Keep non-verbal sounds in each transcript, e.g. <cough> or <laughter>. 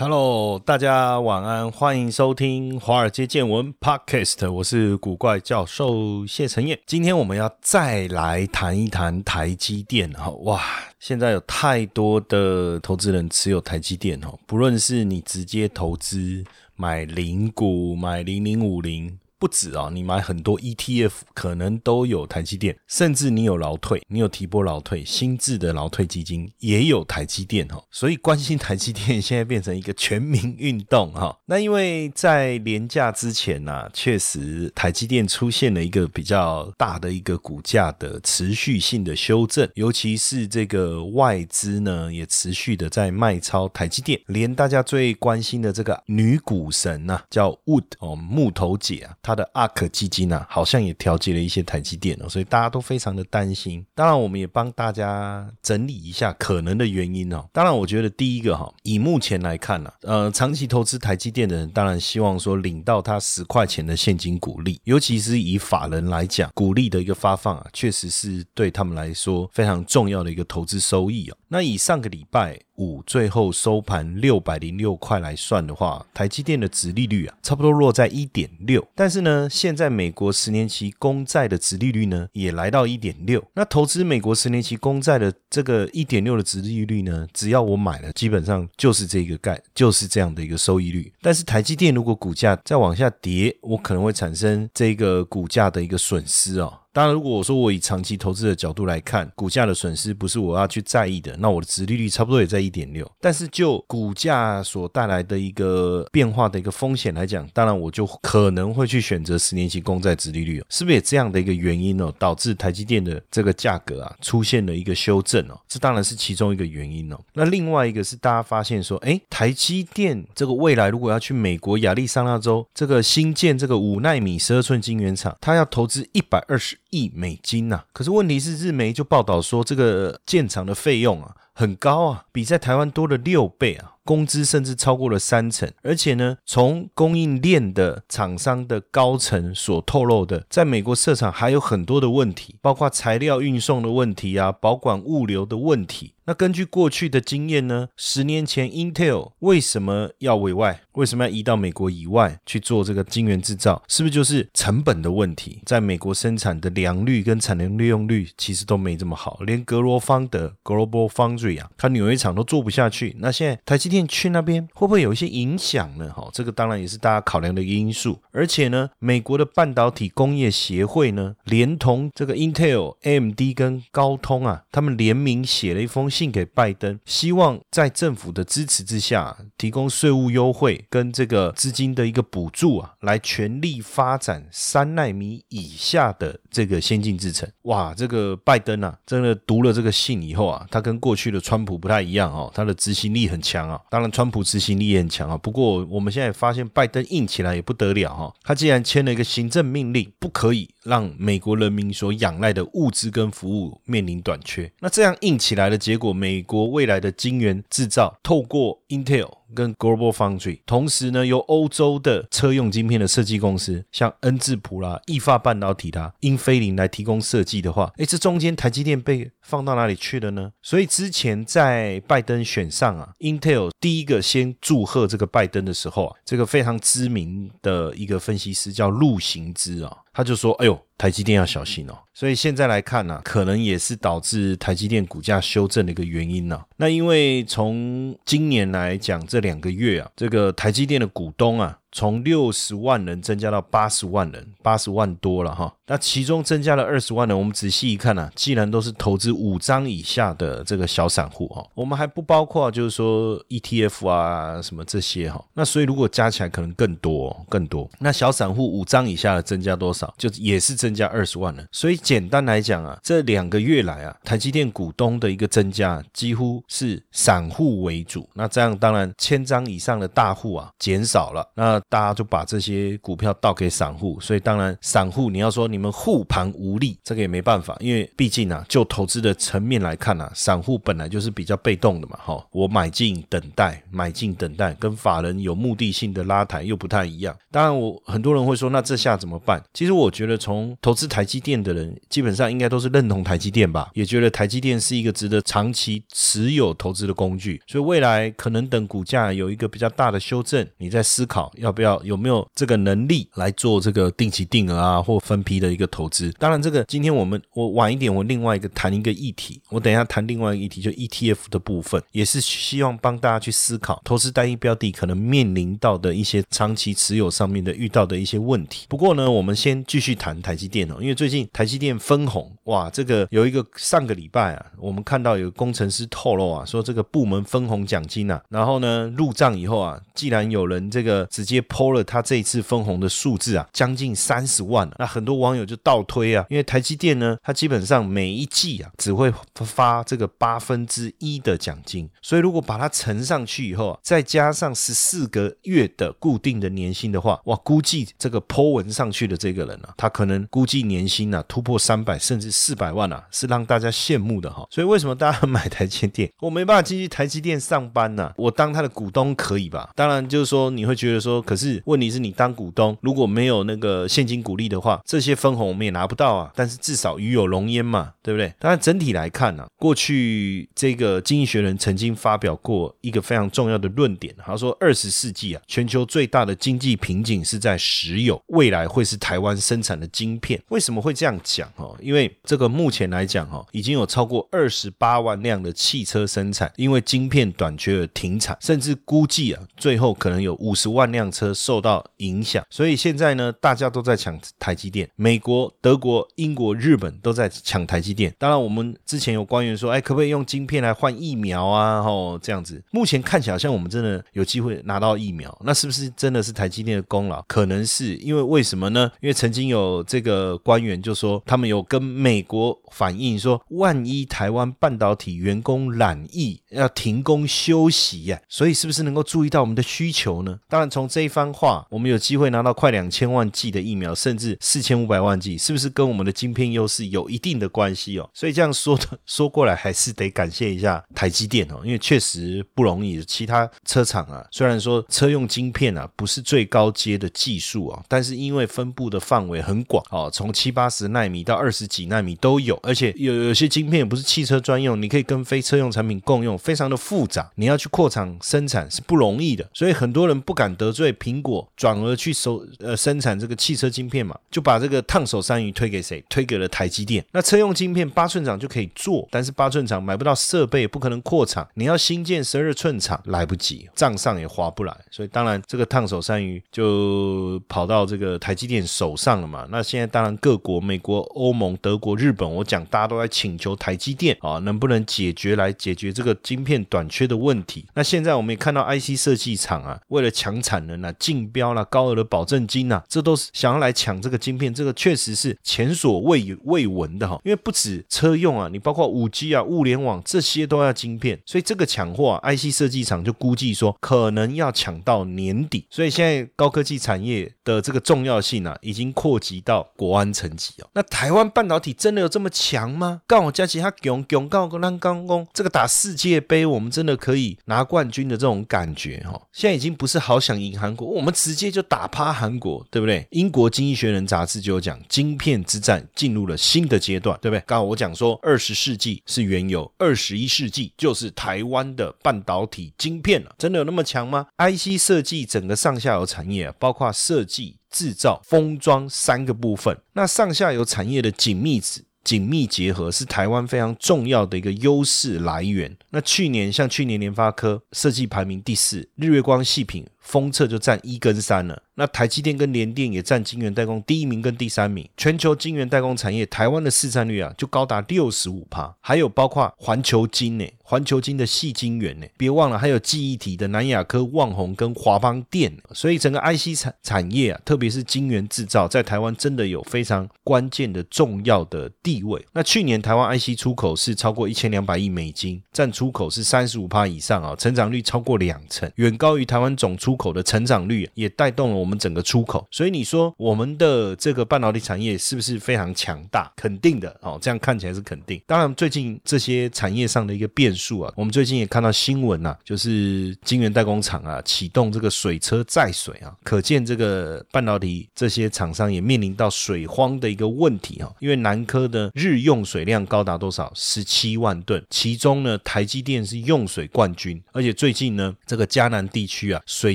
Hello，大家晚安，欢迎收听《华尔街见闻》Podcast，我是古怪教授谢承彦。今天我们要再来谈一谈台积电哈，哇，现在有太多的投资人持有台积电哦，不论是你直接投资买零股、买零零五零。不止啊，你买很多 ETF 可能都有台积电，甚至你有劳退，你有提拨劳退，新制的劳退基金也有台积电哈，所以关心台积电现在变成一个全民运动哈。那因为在廉价之前呢，确实台积电出现了一个比较大的一个股价的持续性的修正，尤其是这个外资呢也持续的在卖超台积电，连大家最关心的这个女股神呐，叫 Wood 哦木头姐啊。它的 ARK 基金啊，好像也调节了一些台积电哦，所以大家都非常的担心。当然，我们也帮大家整理一下可能的原因哦。当然，我觉得第一个哈，以目前来看呢，呃，长期投资台积电的人，当然希望说领到他十块钱的现金股利，尤其是以法人来讲，股利的一个发放啊，确实是对他们来说非常重要的一个投资收益哦。那以上个礼拜。五最后收盘六百零六块来算的话，台积电的值利率啊，差不多落在一点六。但是呢，现在美国十年期公债的值利率呢，也来到一点六。那投资美国十年期公债的这个一点六的值利率呢，只要我买了，基本上就是这个概，就是这样的一个收益率。但是台积电如果股价再往下跌，我可能会产生这个股价的一个损失哦。当然，如果我说我以长期投资的角度来看，股价的损失不是我要去在意的，那我的值利率差不多也在一点六。但是就股价所带来的一个变化的一个风险来讲，当然我就可能会去选择十年期公债值利率，是不是也这样的一个原因哦，导致台积电的这个价格啊出现了一个修正哦，这当然是其中一个原因哦。那另外一个是大家发现说，哎，台积电这个未来如果要去美国亚利桑那州这个新建这个五纳米十二寸晶圆厂，它要投资一百二十。亿美金呐，可是问题是日媒就报道说，这个建厂的费用啊很高啊，比在台湾多了六倍啊，工资甚至超过了三成，而且呢，从供应链的厂商的高层所透露的，在美国设厂还有很多的问题，包括材料运送的问题啊，保管物流的问题。那根据过去的经验呢？十年前，Intel 为什么要委外？为什么要移到美国以外去做这个晶圆制造？是不是就是成本的问题？在美国生产的良率跟产能利用率其实都没这么好，连格罗方德 （Global Foundry） 啊，他纽约厂都做不下去。那现在台积电去那边会不会有一些影响呢？哈，这个当然也是大家考量的一个因素。而且呢，美国的半导体工业协会呢，连同这个 Intel、AMD 跟高通啊，他们联名写了一封。信给拜登，希望在政府的支持之下，提供税务优惠跟这个资金的一个补助啊，来全力发展三纳米以下的这个先进制程。哇，这个拜登啊，真的读了这个信以后啊，他跟过去的川普不太一样哦，他的执行力很强啊。当然，川普执行力也很强啊。不过，我们现在发现拜登硬起来也不得了哈，他既然签了一个行政命令，不可以让美国人民所仰赖的物资跟服务面临短缺。那这样硬起来的结果。美国未来的晶圆制造，透过 Intel。跟 Global Foundry，同时呢，由欧洲的车用晶片的设计公司，像恩智浦啦、易发半导体啦、英飞凌来提供设计的话，哎，这中间台积电被放到哪里去了呢？所以之前在拜登选上啊，Intel 第一个先祝贺这个拜登的时候啊，这个非常知名的一个分析师叫陆行之啊，他就说：“哎呦，台积电要小心哦。”所以现在来看呢，可能也是导致台积电股价修正的一个原因呢。那因为从今年来讲，这两个月啊，这个台积电的股东啊，从六十万人增加到八十万人，八十万多了哈。那其中增加了二十万人，我们仔细一看呢，既然都是投资五张以下的这个小散户哈，我们还不包括就是说 ETF 啊什么这些哈。那所以如果加起来可能更多更多。那小散户五张以下的增加多少？就也是增加二十万人。所以简单来讲啊，这两个月来啊，台积电股东的一个增加几乎是散户为主。那这样当然千张以上的大户啊减少了，那大家就把这些股票倒给散户。所以当然散户你要说你。们护盘无力，这个也没办法，因为毕竟啊，就投资的层面来看啊，散户本来就是比较被动的嘛，哈，我买进等待，买进等待，跟法人有目的性的拉抬又不太一样。当然，我很多人会说，那这下怎么办？其实我觉得，从投资台积电的人，基本上应该都是认同台积电吧，也觉得台积电是一个值得长期持有投资的工具。所以未来可能等股价有一个比较大的修正，你在思考要要不要有没有这个能力来做这个定期定额啊，或分批的。一个投资，当然这个今天我们我晚一点，我另外一个谈一个议题，我等一下谈另外一个议题，就 ETF 的部分，也是希望帮大家去思考投资单一标的可能面临到的一些长期持有上面的遇到的一些问题。不过呢，我们先继续谈台积电哦，因为最近台积电分红，哇，这个有一个上个礼拜啊，我们看到有工程师透露啊，说这个部门分红奖金啊，然后呢入账以后啊，既然有人这个直接抛了他这一次分红的数字啊，将近三十万了，那很多网友。就倒推啊，因为台积电呢，它基本上每一季啊只会发这个八分之一的奖金，所以如果把它乘上去以后啊，再加上十四个月的固定的年薪的话，哇，估计这个 Po 文上去的这个人啊，他可能估计年薪啊突破三百甚至四百万啊，是让大家羡慕的哈。所以为什么大家买台积电？<laughs> 我没办法进去台积电上班呐，我当他的股东可以吧？当然就是说你会觉得说，可是问题是你当股东如果没有那个现金股利的话，这些分。红我们也拿不到啊，但是至少鱼有龙焉嘛，对不对？当然整体来看呢，过去这个经济学人曾经发表过一个非常重要的论点，他说二十世纪啊，全球最大的经济瓶颈是在石油，未来会是台湾生产的晶片。为什么会这样讲哦？因为这个目前来讲哈，已经有超过二十八万辆的汽车生产因为晶片短缺而停产，甚至估计啊，最后可能有五十万辆车受到影响。所以现在呢，大家都在抢台积电，美。国、德国、英国、日本都在抢台积电。当然，我们之前有官员说，哎，可不可以用晶片来换疫苗啊？吼，这样子，目前看起来好像我们真的有机会拿到疫苗。那是不是真的是台积电的功劳？可能是因为为什么呢？因为曾经有这个官员就说，他们有跟美国反映说，万一台湾半导体员工染疫，要停工休息呀。所以，是不是能够注意到我们的需求呢？当然，从这一番话，我们有机会拿到快两千万剂的疫苗，甚至四千五百万。剂是不是跟我们的晶片优势有一定的关系哦？所以这样说的 <laughs> 说过来，还是得感谢一下台积电哦，因为确实不容易。其他车厂啊，虽然说车用晶片啊不是最高阶的技术啊，但是因为分布的范围很广哦，从七八十纳米到二十几纳米都有，而且有有些晶片也不是汽车专用，你可以跟非车用产品共用，非常的复杂，你要去扩厂生产是不容易的。所以很多人不敢得罪苹果，转而去收呃生产这个汽车晶片嘛，就把这个烫手山芋推给谁？推给了台积电。那车用晶片八寸厂就可以做，但是八寸厂买不到设备，不可能扩厂。你要新建十二寸厂，来不及，账上也划不来。所以当然这个烫手山芋就跑到这个台积电手上了嘛。那现在当然各国，美国、欧盟、德国、日本，我讲大家都在请求台积电啊，能不能解决来解决这个晶片短缺的问题？那现在我们也看到 IC 设计厂啊，为了抢产能啊，竞标了高额的保证金啊，这都是想要来抢这个晶片，这个确实。是前所未未闻的哈，因为不止车用啊，你包括五 G 啊、物联网这些都要晶片，所以这个抢货啊，IC 设计厂就估计说可能要抢到年底，所以现在高科技产业的这个重要性啊，已经扩及到国安层级哦。那台湾半导体真的有这么强吗？告我佳琪他囧囧告个让刚工，这个打世界杯我们真的可以拿冠军的这种感觉哈，现在已经不是好想赢韩国，我们直接就打趴韩国，对不对？英国经济学人杂志就有讲。晶片之战进入了新的阶段，对不对？刚好我讲说，二十世纪是原油，二十一世纪就是台湾的半导体晶片了。真的有那么强吗？IC 设计整个上下游产业，包括设计、制造、封装三个部分，那上下游产业的紧密子。紧密结合是台湾非常重要的一个优势来源。那去年像去年联发科设计排名第四，日月光细品。封测就占一跟三了。那台积电跟联电也占晶圆代工第一名跟第三名。全球晶圆代工产业，台湾的市占率啊就高达六十五趴。还有包括环球晶呢，环球晶的细晶圆呢，别忘了还有记忆体的南亚科、旺宏跟华邦电。所以整个 IC 产产业啊，特别是晶圆制造，在台湾真的有非常关键的重要的地位。那去年台湾 IC 出口是超过一千两百亿美金，占出口是三十五趴以上啊，成长率超过两成，远高于台湾总出口的成长率，也带动了我们整个出口。所以你说我们的这个半导体产业是不是非常强大？肯定的哦，这样看起来是肯定。当然，最近这些产业上的一个变数啊，我们最近也看到新闻呐，就是晶圆代工厂啊启动这个水车载水啊，可见这个半导体这些厂商也面临到水荒的一个问题啊。因为南科的日用水量高达多少？十七万吨，其中呢，台积电是用水冠军，而且最近呢，这个迦南地区啊，水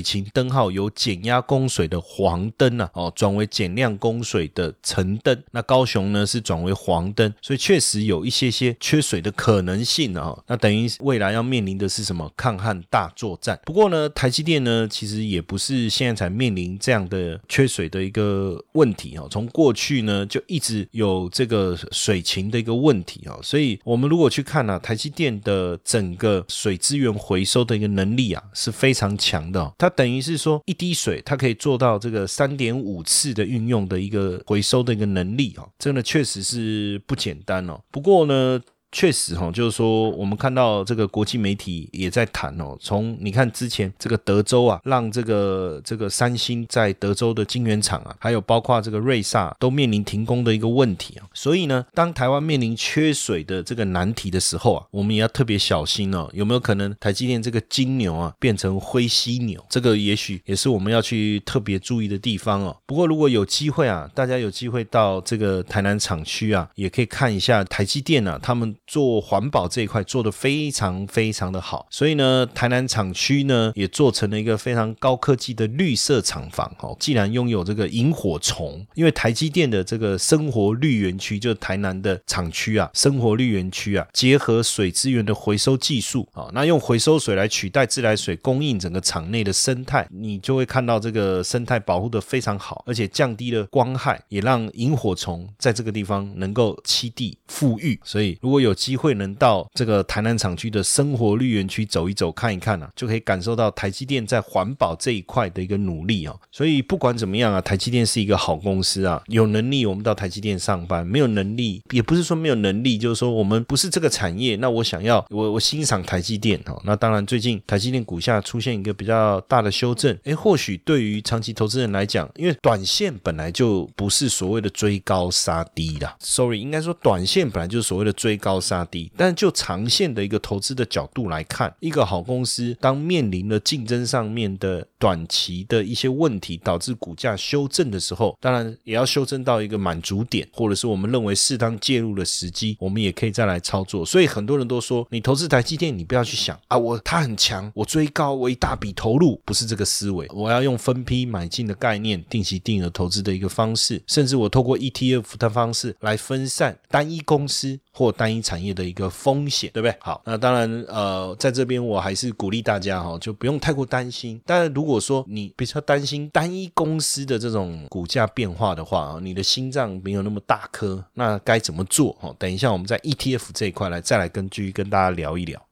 情型灯号由减压供水的黄灯啊，哦，转为减量供水的橙灯。那高雄呢是转为黄灯，所以确实有一些些缺水的可能性啊。那等于未来要面临的是什么抗旱大作战？不过呢，台积电呢其实也不是现在才面临这样的缺水的一个问题啊。从过去呢就一直有这个水情的一个问题啊。所以我们如果去看呢，台积电的整个水资源回收的一个能力啊是非常强的。它等于是说一滴水它可以做到这个三点五次的运用的一个回收的一个能力啊，真的确实是不简单哦。不过呢。确实哈，就是说我们看到这个国际媒体也在谈哦。从你看之前这个德州啊，让这个这个三星在德州的晶圆厂啊，还有包括这个瑞萨都面临停工的一个问题啊。所以呢，当台湾面临缺水的这个难题的时候啊，我们也要特别小心哦。有没有可能台积电这个金牛啊变成灰犀牛？这个也许也是我们要去特别注意的地方哦。不过如果有机会啊，大家有机会到这个台南厂区啊，也可以看一下台积电啊，他们。做环保这一块做得非常非常的好，所以呢，台南厂区呢也做成了一个非常高科技的绿色厂房。哦，既然拥有这个萤火虫，因为台积电的这个生活绿园区就是台南的厂区啊，生活绿园区啊，结合水资源的回收技术啊，那用回收水来取代自来水供应整个厂内的生态，你就会看到这个生态保护的非常好，而且降低了光害，也让萤火虫在这个地方能够栖地富裕。所以如果有机会能到这个台南厂区的生活绿园区走一走、看一看啊，就可以感受到台积电在环保这一块的一个努力哦。所以不管怎么样啊，台积电是一个好公司啊。有能力我们到台积电上班，没有能力也不是说没有能力，就是说我们不是这个产业。那我想要我我欣赏台积电哦。那当然最近台积电股价出现一个比较大的修正，诶，或许对于长期投资人来讲，因为短线本来就不是所谓的追高杀低的，sorry，应该说短线本来就是所谓的追高。杀低，但就长线的一个投资的角度来看，一个好公司当面临了竞争上面的短期的一些问题，导致股价修正的时候，当然也要修正到一个满足点，或者是我们认为适当介入的时机，我们也可以再来操作。所以很多人都说，你投资台积电，你不要去想啊，我它很强，我追高，我一大笔投入，不是这个思维。我要用分批买进的概念，定期定额投资的一个方式，甚至我透过 ETF 的方式来分散单一公司或单一产。业的一个风险，对不对？好，那当然，呃，在这边我还是鼓励大家哈，就不用太过担心。但是如果说你比较担心单一公司的这种股价变化的话啊，你的心脏没有那么大颗，那该怎么做？哈，等一下我们在 ETF 这一块来再来跟继续跟大家聊一聊。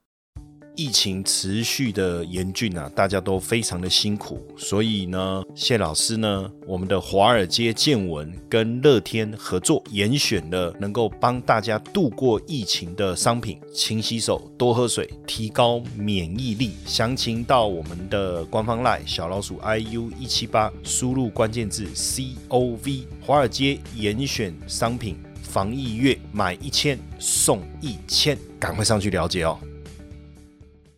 疫情持续的严峻啊，大家都非常的辛苦，所以呢，谢老师呢，我们的华尔街见闻跟乐天合作，严选了能够帮大家度过疫情的商品，勤洗手，多喝水，提高免疫力。详情到我们的官方 LINE 小老鼠 iu 一七八，输入关键字 cov，华尔街严选商品，防疫月买一千送一千，赶快上去了解哦。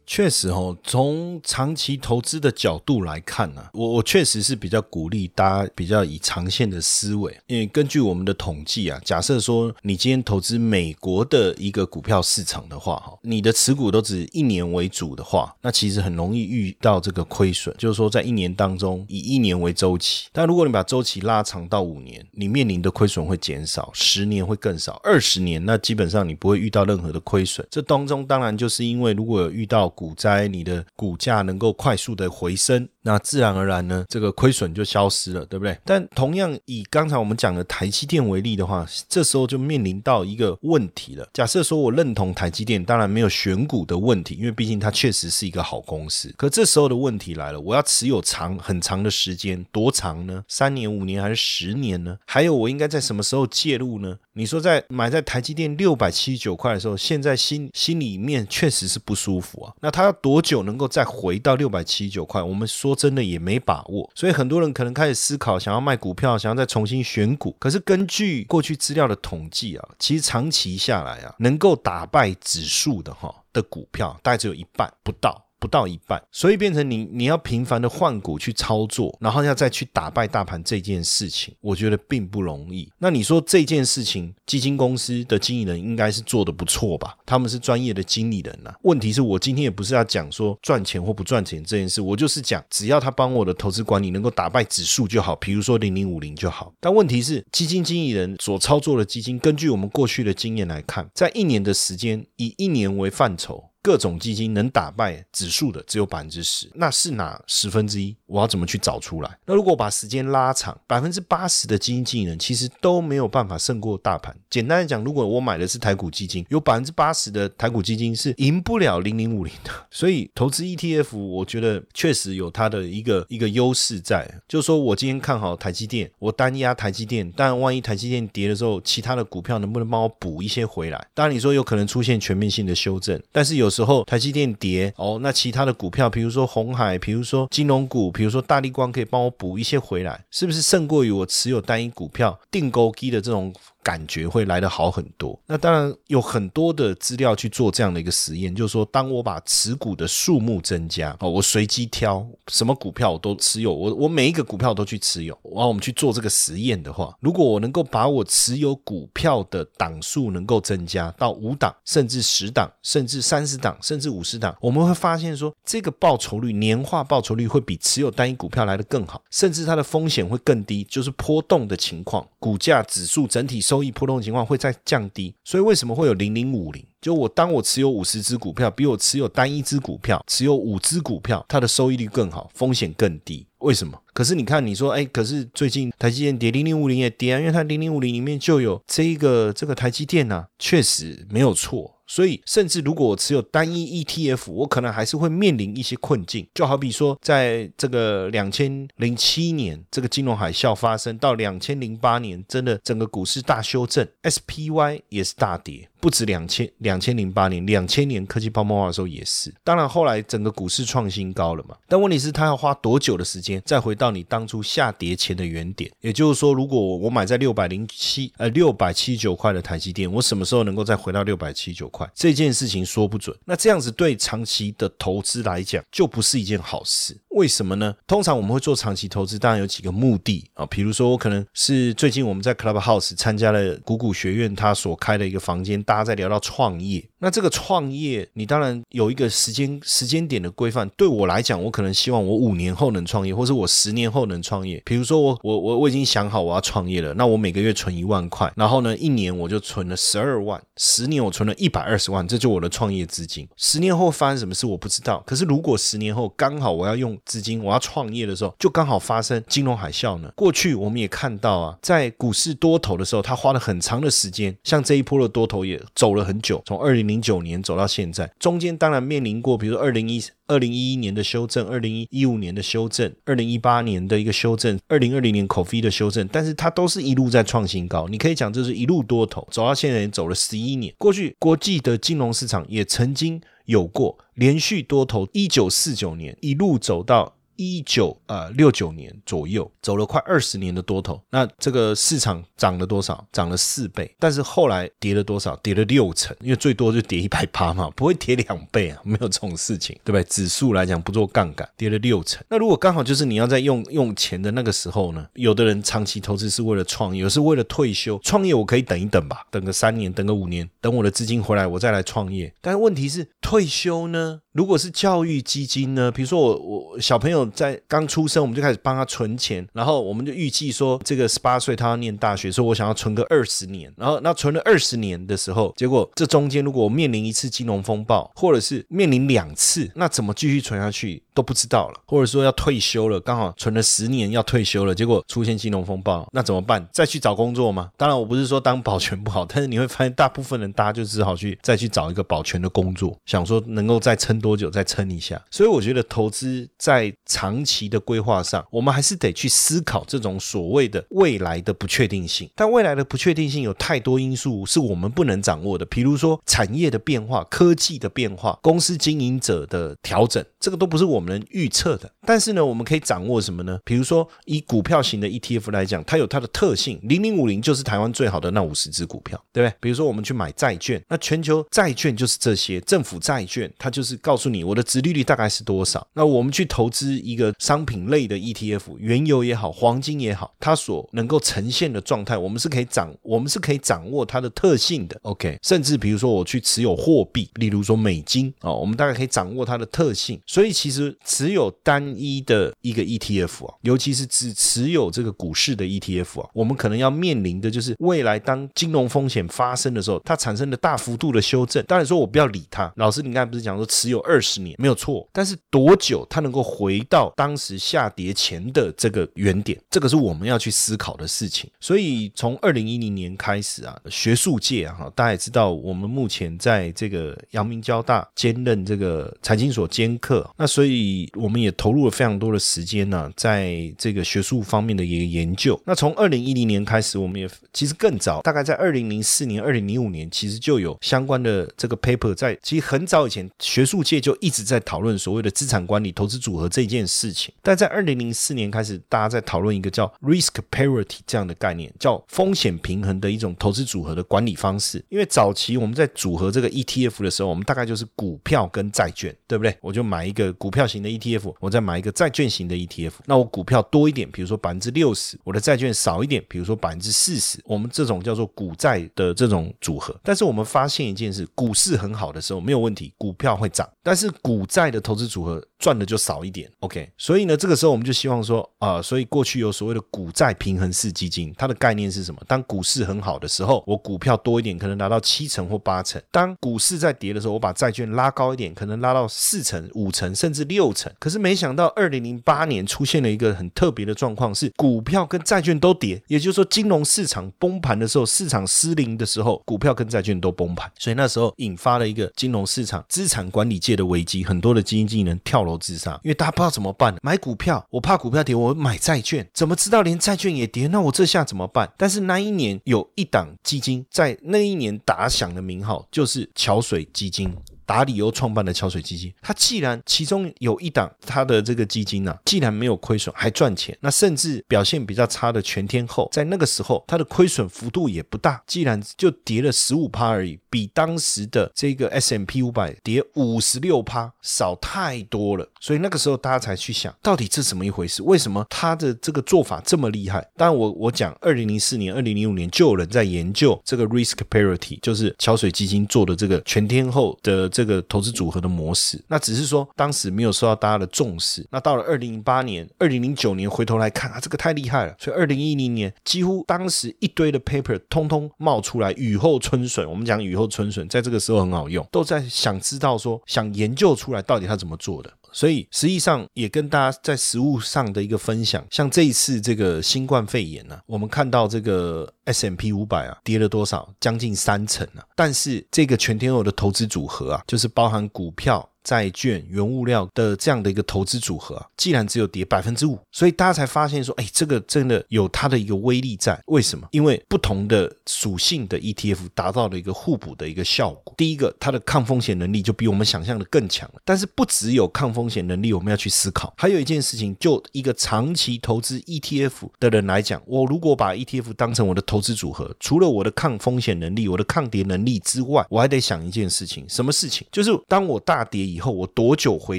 确实哦，从长期投资的角度来看呢，我我确实是比较鼓励大家比较以长线的思维，因为根据我们的统计啊，假设说你今天投资美国的一个股票市场的话，哈，你的持股都只一年为主的话，那其实很容易遇到这个亏损，就是说在一年当中以一年为周期，但如果你把周期拉长到五年，你面临的亏损会减少，十年会更少，二十年那基本上你不会遇到任何的亏损。这当中当然就是因为如果有遇到股灾，你的股价能够快速的回升，那自然而然呢，这个亏损就消失了，对不对？但同样以刚才我们讲的台积电为例的话，这时候就面临到一个问题了。假设说我认同台积电，当然没有选股的问题，因为毕竟它确实是一个好公司。可这时候的问题来了，我要持有长很长的时间，多长呢？三年、五年还是十年呢？还有我应该在什么时候介入呢？你说在买在台积电六百七十九块的时候，现在心心里面确实是不舒服啊。那它要多久能够再回到六百七十九块？我们说真的也没把握。所以很多人可能开始思考，想要卖股票，想要再重新选股。可是根据过去资料的统计啊，其实长期下来啊，能够打败指数的哈的股票，大概只有一半不到。不到一半，所以变成你你要频繁的换股去操作，然后要再去打败大盘这件事情，我觉得并不容易。那你说这件事情，基金公司的经理人应该是做的不错吧？他们是专业的经理人呐。问题是我今天也不是要讲说赚钱或不赚钱这件事，我就是讲只要他帮我的投资管理能够打败指数就好，比如说零零五零就好。但问题是基金经理人所操作的基金，根据我们过去的经验来看，在一年的时间，以一年为范畴。各种基金能打败指数的只有百分之十，那是哪十分之一？我要怎么去找出来？那如果把时间拉长，百分之八十的基金经理人其实都没有办法胜过大盘。简单的讲，如果我买的是台股基金，有百分之八十的台股基金是赢不了零零五零的。<laughs> 所以投资 ETF，我觉得确实有它的一个一个优势在，就是说我今天看好台积电，我单压台积电，但万一台积电跌的时候，其他的股票能不能帮我补一些回来？当然你说有可能出现全面性的修正，但是有。时候台积电跌哦，那其他的股票，比如说红海，比如说金融股，比如说大力光，可以帮我补一些回来，是不是胜过于我持有单一股票定勾机的这种？感觉会来得好很多。那当然有很多的资料去做这样的一个实验，就是说，当我把持股的数目增加，哦，我随机挑什么股票我都持有，我我每一个股票都去持有。然后我们去做这个实验的话，如果我能够把我持有股票的档数能够增加到五档，甚至十档，甚至三十档，甚至五十档，我们会发现说，这个报酬率年化报酬率会比持有单一股票来的更好，甚至它的风险会更低，就是波动的情况，股价指数整体收。收益波动情况会再降低，所以为什么会有零零五零？就我当我持有五十只股票，比我持有单一只股票、持有五只股票，它的收益率更好，风险更低。为什么？可是你看，你说，哎，可是最近台积电跌，零零五零也跌啊，因为它零零五零里面就有这一个这个台积电呐，确实没有错。所以，甚至如果我持有单一 ETF，我可能还是会面临一些困境。就好比说，在这个两千零七年这个金融海啸发生到两千零八年，真的整个股市大修正，SPY 也是大跌。不止两千两千零八年，两千年科技泡沫化的时候也是。当然后来整个股市创新高了嘛。但问题是，它要花多久的时间再回到你当初下跌前的原点？也就是说，如果我买在六百零七呃六百七十九块的台积电，我什么时候能够再回到六百七十九块？这件事情说不准。那这样子对长期的投资来讲，就不是一件好事。为什么呢？通常我们会做长期投资，当然有几个目的啊。比如说，我可能是最近我们在 Clubhouse 参加了股股学院他所开的一个房间。大家在聊到创业，那这个创业，你当然有一个时间时间点的规范。对我来讲，我可能希望我五年后能创业，或者我十年后能创业。比如说，我我我我已经想好我要创业了，那我每个月存一万块，然后呢，一年我就存了十二万，十年我存了一百二十万，这就我的创业资金。十年后发生什么事我不知道，可是如果十年后刚好我要用资金，我要创业的时候，就刚好发生金融海啸呢？过去我们也看到啊，在股市多头的时候，他花了很长的时间，像这一波的多头也。走了很久，从二零零九年走到现在，中间当然面临过，比如二零一二零一一年的修正，二零一五年的修正，二零一八年的一个修正，二零二零年 COVID 的修正，但是它都是一路在创新高。你可以讲这是一路多头，走到现在也走了十一年。过去国际的金融市场也曾经有过连续多头，一九四九年一路走到。一九呃六九年左右，走了快二十年的多头，那这个市场涨了多少？涨了四倍，但是后来跌了多少？跌了六成，因为最多就跌一百趴嘛，不会跌两倍啊，没有这种事情，对不对？指数来讲不做杠杆，跌了六成。那如果刚好就是你要在用用钱的那个时候呢？有的人长期投资是为了创业，有是为了退休。创业我可以等一等吧，等个三年，等个五年，等我的资金回来，我再来创业。但是问题是退休呢？如果是教育基金呢？比如说我我小朋友在刚出生，我们就开始帮他存钱，然后我们就预计说，这个十八岁他要念大学，说我想要存个二十年，然后那存了二十年的时候，结果这中间如果我面临一次金融风暴，或者是面临两次，那怎么继续存下去都不知道了，或者说要退休了，刚好存了十年要退休了，结果出现金融风暴，那怎么办？再去找工作吗？当然我不是说当保全不好，但是你会发现大部分人大家就只好去再去找一个保全的工作，想说能够再撑多久再撑一下。所以我觉得投资在长期的规划上，我们还是得去思考这种所谓的未来的不确定性。但未来的不确定性有太多因素是我们不能掌握的，比如说产业的变化、科技的变化、公司经营者的调整，这个都不是我们能预测的。但是呢，我们可以掌握什么呢？比如说以股票型的 ETF 来讲，它有它的特性，零零五零就是台湾最好的那五十只股票，对不对？比如说我们去买债券，那全球债券就是这些政府债券，它就是告诉你我的殖利率大概是多少。那我们去投资一个商品类的 ETF，原油也好，黄金也好，它所能够呈现的状态，我们是可以掌，我们是可以掌握它的特性的。OK，甚至比如说我去持有货币，例如说美金哦，我们大概可以掌握它的特性。所以其实持有单一的一个 ETF 啊，尤其是只持有这个股市的 ETF 啊，我们可能要面临的就是未来当金融风险发生的时候，它产生的大幅度的修正。当然说我不要理它，老师你刚才不是讲说持有二十年没有错，但是多久它能够回到当时下跌前的这个原点，这个是我们要去思考的事情。所以从二零一零年开始啊，学术界啊，大家也知道，我们目前在这个阳明交大兼任这个财经所兼课，那所以我们也投入了非常多的时间呢，在这个学术方面的一个研究。那从二零一零年开始，我们也其实更早，大概在二零零四年、二零零五年，其实就有相关的这个 paper 在。其实很早以前，学术界就一直在讨论所谓的资产管理、投资组合这件事情。但在二零零四年开始，大家在讨论一个叫 risk parity 这样的概念，叫风险平衡的一种投资组合的管理方式。因为早期我们在组合这个 ETF 的时候，我们大概就是股票跟债券，对不对？我就买一一个股票型的 ETF，我再买一个债券型的 ETF。那我股票多一点，比如说百分之六十，我的债券少一点，比如说百分之四十。我们这种叫做股债的这种组合。但是我们发现一件事，股市很好的时候没有问题，股票会涨。但是股债的投资组合赚的就少一点，OK。所以呢，这个时候我们就希望说啊，所以过去有所谓的股债平衡式基金，它的概念是什么？当股市很好的时候，我股票多一点，可能拿到七成或八成；当股市在跌的时候，我把债券拉高一点，可能拉到四成、五成甚至六成。可是没想到，二零零八年出现了一个很特别的状况，是股票跟债券都跌，也就是说，金融市场崩盘的时候，市场失灵的时候，股票跟债券都崩盘。所以那时候引发了一个金融市场资产管理界的危机，很多的基金经理人跳楼自杀，因为大家不知道怎么办。买股票，我怕股票跌，我买债券，怎么知道连债券也跌？那我这下怎么办？但是那一年有一档基金在那一年打响的名号，就是桥水基金。达里欧创办的桥水基金，它既然其中有一档它的这个基金呢，既然没有亏损还赚钱，那甚至表现比较差的全天候，在那个时候它的亏损幅度也不大，既然就跌了十五趴而已，比当时的这个 S M P 五百跌五十六趴少太多了，所以那个时候大家才去想，到底这怎么一回事？为什么他的这个做法这么厉害？当然，我我讲二零零四年、二零零五年就有人在研究这个 risk parity，就是桥水基金做的这个全天候的。这个投资组合的模式，那只是说当时没有受到大家的重视。那到了二零零八年、二零零九年，回头来看啊，这个太厉害了。所以二零一零年，几乎当时一堆的 paper 通通冒出来，雨后春笋。我们讲雨后春笋，在这个时候很好用，都在想知道说，想研究出来到底他怎么做的。所以实际上也跟大家在实物上的一个分享，像这一次这个新冠肺炎呢，我们看到这个 S M P 五百啊跌了多少，将近三成啊，但是这个全天候的投资组合啊，就是包含股票。债券、原物料的这样的一个投资组合啊，既然只有跌百分之五，所以大家才发现说，哎，这个真的有它的一个威力在。为什么？因为不同的属性的 ETF 达到了一个互补的一个效果。第一个，它的抗风险能力就比我们想象的更强。但是不只有抗风险能力，我们要去思考，还有一件事情，就一个长期投资 ETF 的人来讲，我如果把 ETF 当成我的投资组合，除了我的抗风险能力、我的抗跌能力之外，我还得想一件事情，什么事情？就是当我大跌。以后，我多久回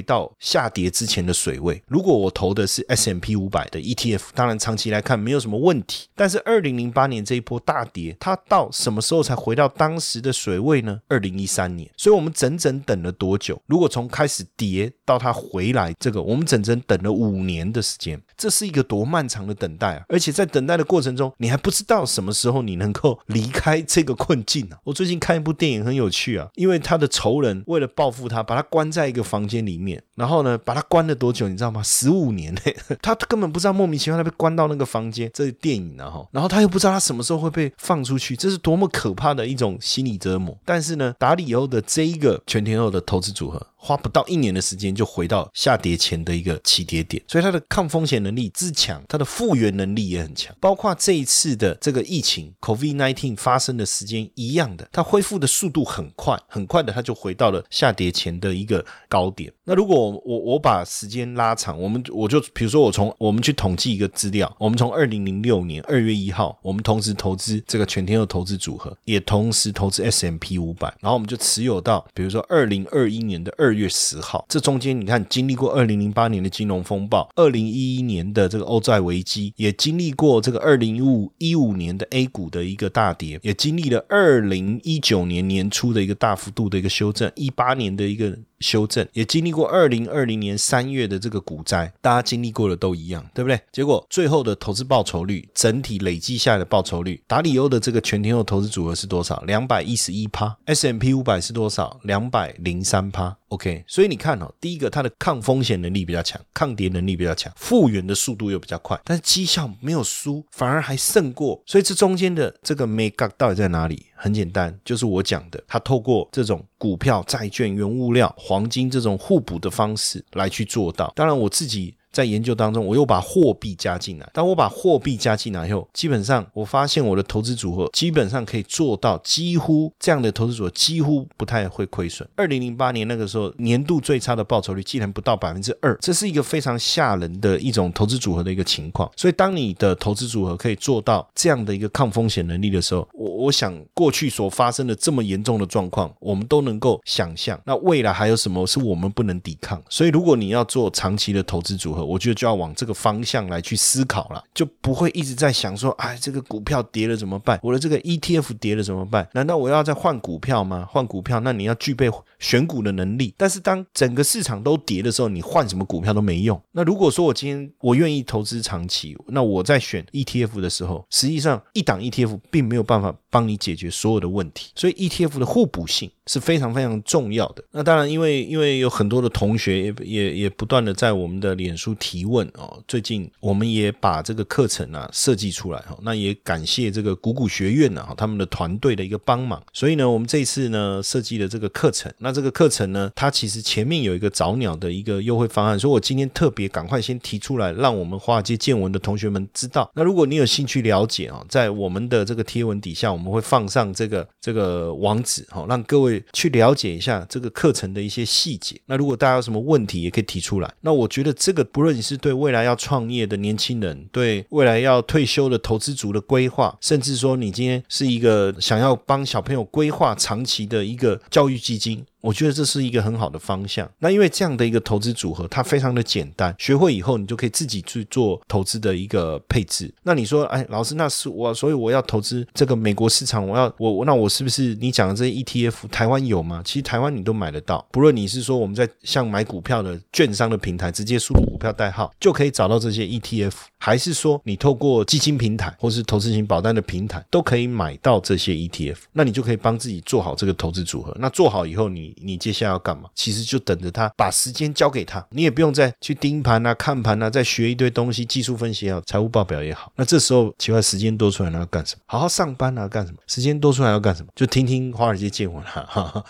到下跌之前的水位？如果我投的是 S M P 五百的 E T F，当然长期来看没有什么问题。但是二零零八年这一波大跌，它到什么时候才回到当时的水位呢？二零一三年。所以我们整整等了多久？如果从开始跌到它回来，这个我们整整等了五年的时间，这是一个多漫长的等待啊！而且在等待的过程中，你还不知道什么时候你能够离开这个困境啊！我最近看一部电影很有趣啊，因为他的仇人为了报复他，把他关在一个房间里面，然后呢，把他关了多久？你知道吗？十五年！<laughs> 他根本不知道莫名其妙他被关到那个房间，这是电影啊哈！然后他又不知道他什么时候会被放出去，这是多么可怕的一种心理折磨。但是呢，达里欧的这一个全天候的投资组合。花不到一年的时间就回到下跌前的一个起跌点，所以它的抗风险能力之强，它的复原能力也很强。包括这一次的这个疫情 COVID-19 发生的时间一样的，它恢复的速度很快，很快的它就回到了下跌前的一个高点。那如果我我把时间拉长，我们我就比如说我从我们去统计一个资料，我们从二零零六年二月一号，我们同时投资这个全天候投资组合，也同时投资 S M P 五百，然后我们就持有到比如说二零二一年的二。二月十号，这中间你看，经历过二零零八年的金融风暴，二零一一年的这个欧债危机，也经历过这个二零一五一五年的 A 股的一个大跌，也经历了二零一九年年初的一个大幅度的一个修正，一八年的一个。修正也经历过二零二零年三月的这个股灾，大家经历过的都一样，对不对？结果最后的投资报酬率，整体累计下来的报酬率，达里欧的这个全天候投资组合是多少？两百一十一趴。S M P 五百是多少？两百零三趴。OK，所以你看哦，第一个它的抗风险能力比较强，抗跌能力比较强，复原的速度又比较快，但是绩效没有输，反而还胜过。所以这中间的这个 make up 到底在哪里？很简单，就是我讲的，它透过这种股票、债券、原物料、黄金这种互补的方式来去做到。当然，我自己。在研究当中，我又把货币加进来。当我把货币加进来以后，基本上我发现我的投资组合基本上可以做到几乎这样的投资组合几乎不太会亏损。二零零八年那个时候，年度最差的报酬率竟然不到百分之二，这是一个非常吓人的一种投资组合的一个情况。所以，当你的投资组合可以做到这样的一个抗风险能力的时候，我我想过去所发生的这么严重的状况，我们都能够想象。那未来还有什么是我们不能抵抗？所以，如果你要做长期的投资组合，我觉得就要往这个方向来去思考了，就不会一直在想说，哎，这个股票跌了怎么办？我的这个 ETF 跌了怎么办？难道我要再换股票吗？换股票，那你要具备选股的能力。但是当整个市场都跌的时候，你换什么股票都没用。那如果说我今天我愿意投资长期，那我在选 ETF 的时候，实际上一档 ETF 并没有办法帮你解决所有的问题，所以 ETF 的互补性是非常非常重要的。那当然，因为因为有很多的同学也也也不断的在我们的脸书提问。哦，最近我们也把这个课程啊设计出来哈，那也感谢这个谷谷学院呢哈他们的团队的一个帮忙，所以呢，我们这次呢设计了这个课程，那这个课程呢，它其实前面有一个早鸟的一个优惠方案，所以我今天特别赶快先提出来，让我们华尔街见闻的同学们知道。那如果你有兴趣了解啊，在我们的这个贴文底下，我们会放上这个这个网址哈，让各位去了解一下这个课程的一些细节。那如果大家有什么问题，也可以提出来。那我觉得这个不论你是对未来要创业的年轻人，对未来要退休的投资族的规划，甚至说你今天是一个想要帮小朋友规划长期的一个教育基金。我觉得这是一个很好的方向。那因为这样的一个投资组合，它非常的简单，学会以后你就可以自己去做投资的一个配置。那你说，哎，老师，那是我，所以我要投资这个美国市场，我要我那我是不是你讲的这些 ETF，台湾有吗？其实台湾你都买得到。不论你是说我们在像买股票的券商的平台，直接输入股票代号就可以找到这些 ETF，还是说你透过基金平台或是投资型保单的平台都可以买到这些 ETF，那你就可以帮自己做好这个投资组合。那做好以后，你你接下来要干嘛？其实就等着他把时间交给他，你也不用再去盯盘啊、看盘啊，再学一堆东西，技术分析也好，财务报表也好。那这时候奇怪，时间多出来了要干什么？好好上班啊，干什么？时间多出来要干什么？就听听华尔街见闻 <laughs> 哈哈，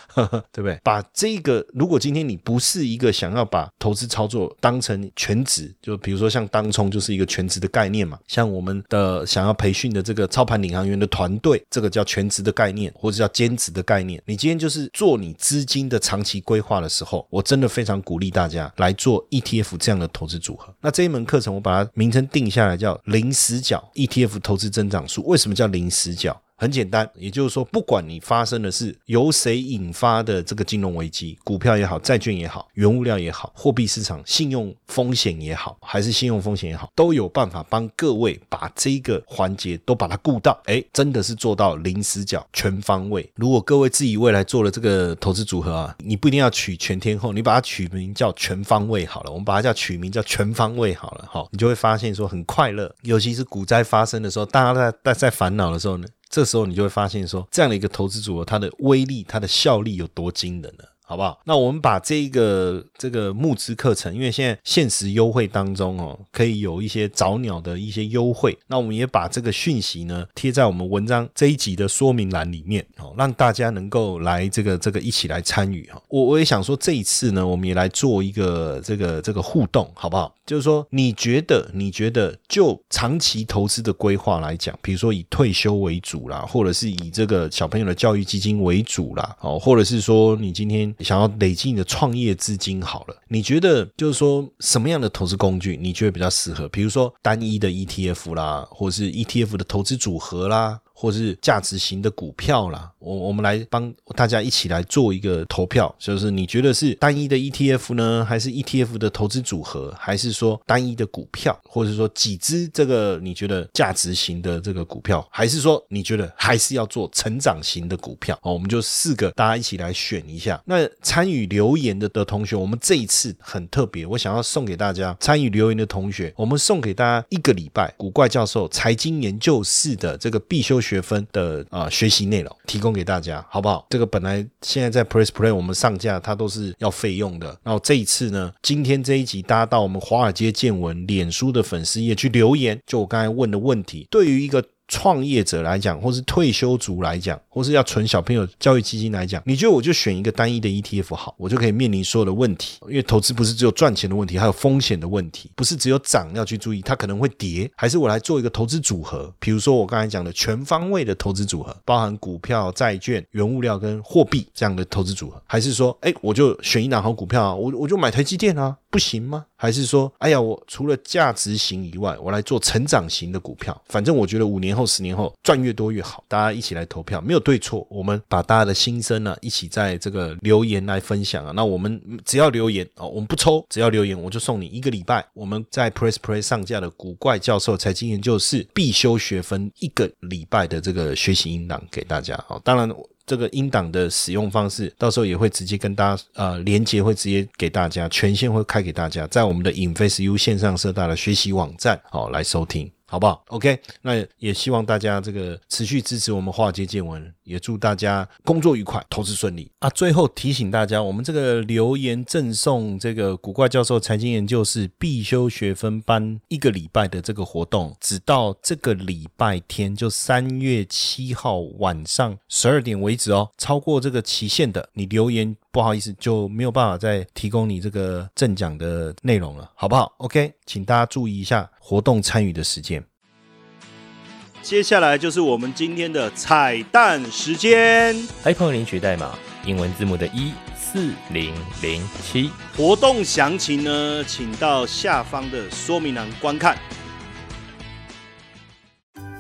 对不对？把这个，如果今天你不是一个想要把投资操作当成全职，就比如说像当冲就是一个全职的概念嘛，像我们的想要培训的这个操盘领航员的团队，这个叫全职的概念，或者叫兼职的概念。你今天就是做你资金的长。期规划的时候，我真的非常鼓励大家来做 ETF 这样的投资组合。那这一门课程我把它名称定下来叫零死角 ETF 投资增长术。为什么叫零死角？很简单，也就是说，不管你发生的是由谁引发的这个金融危机，股票也好，债券也好，原物料也好，货币市场信用风险也好，还是信用风险也好，都有办法帮各位把这个环节都把它顾到。哎，真的是做到零死角、全方位。如果各位自己未来做了这个投资组合啊，你不一定要取全天候，你把它取名叫全方位好了。我们把它叫取名叫全方位好了，哈，你就会发现说很快乐。尤其是股灾发生的时候，大家在在在烦恼的时候呢。这时候你就会发现，说这样的一个投资组合，它的威力、它的效力有多惊人呢？好不好？那我们把这个这个募资课程，因为现在限时优惠当中哦，可以有一些早鸟的一些优惠。那我们也把这个讯息呢贴在我们文章这一集的说明栏里面哦，让大家能够来这个这个一起来参与哈。我我也想说，这一次呢，我们也来做一个这个这个互动，好不好？就是说，你觉得你觉得就长期投资的规划来讲，比如说以退休为主啦，或者是以这个小朋友的教育基金为主啦，哦，或者是说你今天。想要累积你的创业资金好了，你觉得就是说什么样的投资工具你觉得比较适合？比如说单一的 ETF 啦，或者是 ETF 的投资组合啦。或是价值型的股票啦，我我们来帮大家一起来做一个投票，就是你觉得是单一的 ETF 呢，还是 ETF 的投资组合，还是说单一的股票，或者说几只这个你觉得价值型的这个股票，还是说你觉得还是要做成长型的股票？哦，我们就四个大家一起来选一下。那参与留言的的同学，我们这一次很特别，我想要送给大家参与留言的同学，我们送给大家一个礼拜古怪教授财经研究室的这个必修。学分的啊学习内容提供给大家，好不好？这个本来现在在 Press Play 我们上架，它都是要费用的。然后这一次呢，今天这一集大家到我们华尔街见闻脸书的粉丝页去留言，就我刚才问的问题，对于一个。创业者来讲，或是退休族来讲，或是要存小朋友教育基金来讲，你觉得我就选一个单一的 ETF 好，我就可以面临所有的问题。因为投资不是只有赚钱的问题，还有风险的问题，不是只有涨要去注意，它可能会跌。还是我来做一个投资组合，比如说我刚才讲的全方位的投资组合，包含股票、债券、原物料跟货币这样的投资组合，还是说，哎，我就选一档好股票啊，我我就买台积电啊。不行吗？还是说，哎呀，我除了价值型以外，我来做成长型的股票。反正我觉得五年后、十年后赚越多越好。大家一起来投票，没有对错。我们把大家的心声呢，一起在这个留言来分享啊。那我们只要留言哦，我们不抽，只要留言，我就送你一个礼拜我们在 Press Play 上架的古怪教授财经研究室必修学分一个礼拜的这个学习音档给大家啊。当然。这个音档的使用方式，到时候也会直接跟大家呃连接，会直接给大家权限会开给大家，在我们的 InfaceU 线上社大的学习网站哦来收听。好不好？OK，那也希望大家这个持续支持我们华尔街见闻，也祝大家工作愉快，投资顺利啊！最后提醒大家，我们这个留言赠送这个古怪教授财经研究室必修学分班一个礼拜的这个活动，只到这个礼拜天，就三月七号晚上十二点为止哦。超过这个期限的，你留言不好意思就没有办法再提供你这个正讲的内容了，好不好？OK，请大家注意一下。活动参与的时间，接下来就是我们今天的彩蛋时间。iPhone 领取代码英文字母的一四零零七。活动详情呢，请到下方的说明栏观看。